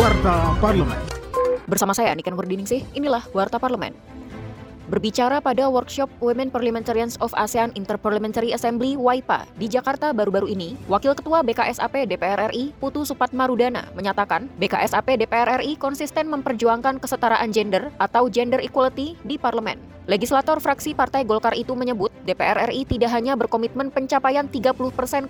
Warta Parlemen. Bersama saya Niken Wardiningsih, inilah Warta Parlemen. Berbicara pada workshop Women Parliamentarians of ASEAN Interparliamentary Assembly WIPA di Jakarta baru-baru ini, Wakil Ketua BKSAP DPR RI Putu Supatmarudana menyatakan BKSAP DPR RI konsisten memperjuangkan kesetaraan gender atau gender equality di parlemen. Legislator fraksi Partai Golkar itu menyebut DPR RI tidak hanya berkomitmen pencapaian 30%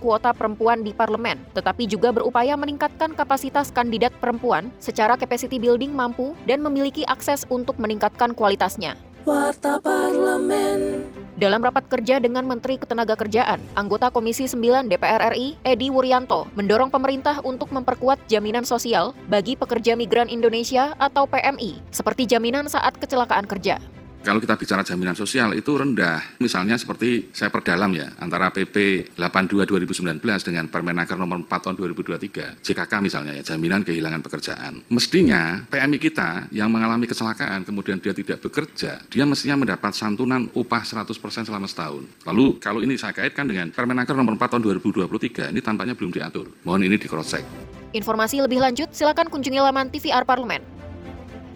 kuota perempuan di parlemen, tetapi juga berupaya meningkatkan kapasitas kandidat perempuan secara capacity building mampu dan memiliki akses untuk meningkatkan kualitasnya. Warta Parlemen. Dalam rapat kerja dengan Menteri Ketenagakerjaan, anggota Komisi 9 DPR RI, Edi Wuryanto, mendorong pemerintah untuk memperkuat jaminan sosial bagi pekerja migran Indonesia atau PMI, seperti jaminan saat kecelakaan kerja. Kalau kita bicara jaminan sosial itu rendah. Misalnya seperti saya perdalam ya, antara PP 82 2019 dengan Permenaker nomor 4 tahun 2023, JKK misalnya ya, jaminan kehilangan pekerjaan. Mestinya PMI kita yang mengalami kecelakaan kemudian dia tidak bekerja, dia mestinya mendapat santunan upah 100% selama setahun. Lalu kalau ini saya kaitkan dengan Permenaker nomor 4 tahun 2023, ini tampaknya belum diatur. Mohon ini di cross check. Informasi lebih lanjut silakan kunjungi laman TVR Parlemen.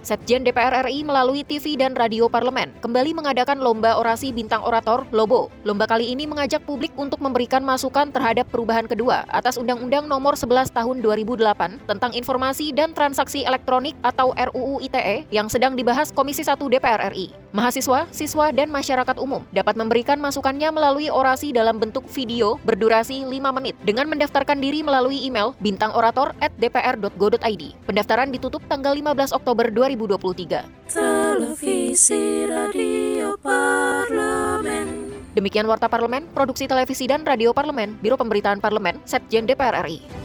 Setjen DPR RI melalui TV dan radio parlemen kembali mengadakan lomba orasi bintang orator Lobo. Lomba kali ini mengajak publik untuk memberikan masukan terhadap perubahan kedua atas Undang-Undang Nomor 11 Tahun 2008 tentang Informasi dan Transaksi Elektronik atau RUU ITE yang sedang dibahas Komisi 1 DPR RI. Mahasiswa, siswa, dan masyarakat umum dapat memberikan masukannya melalui orasi dalam bentuk video berdurasi 5 menit dengan mendaftarkan diri melalui email bintangorator@dpr.go.id. Pendaftaran ditutup tanggal 15 Oktober 2020 2023. Televisi Radio Parlemen. Demikian Warta Parlemen, Produksi Televisi dan Radio Parlemen, Biro Pemberitaan Parlemen, Setjen DPR RI.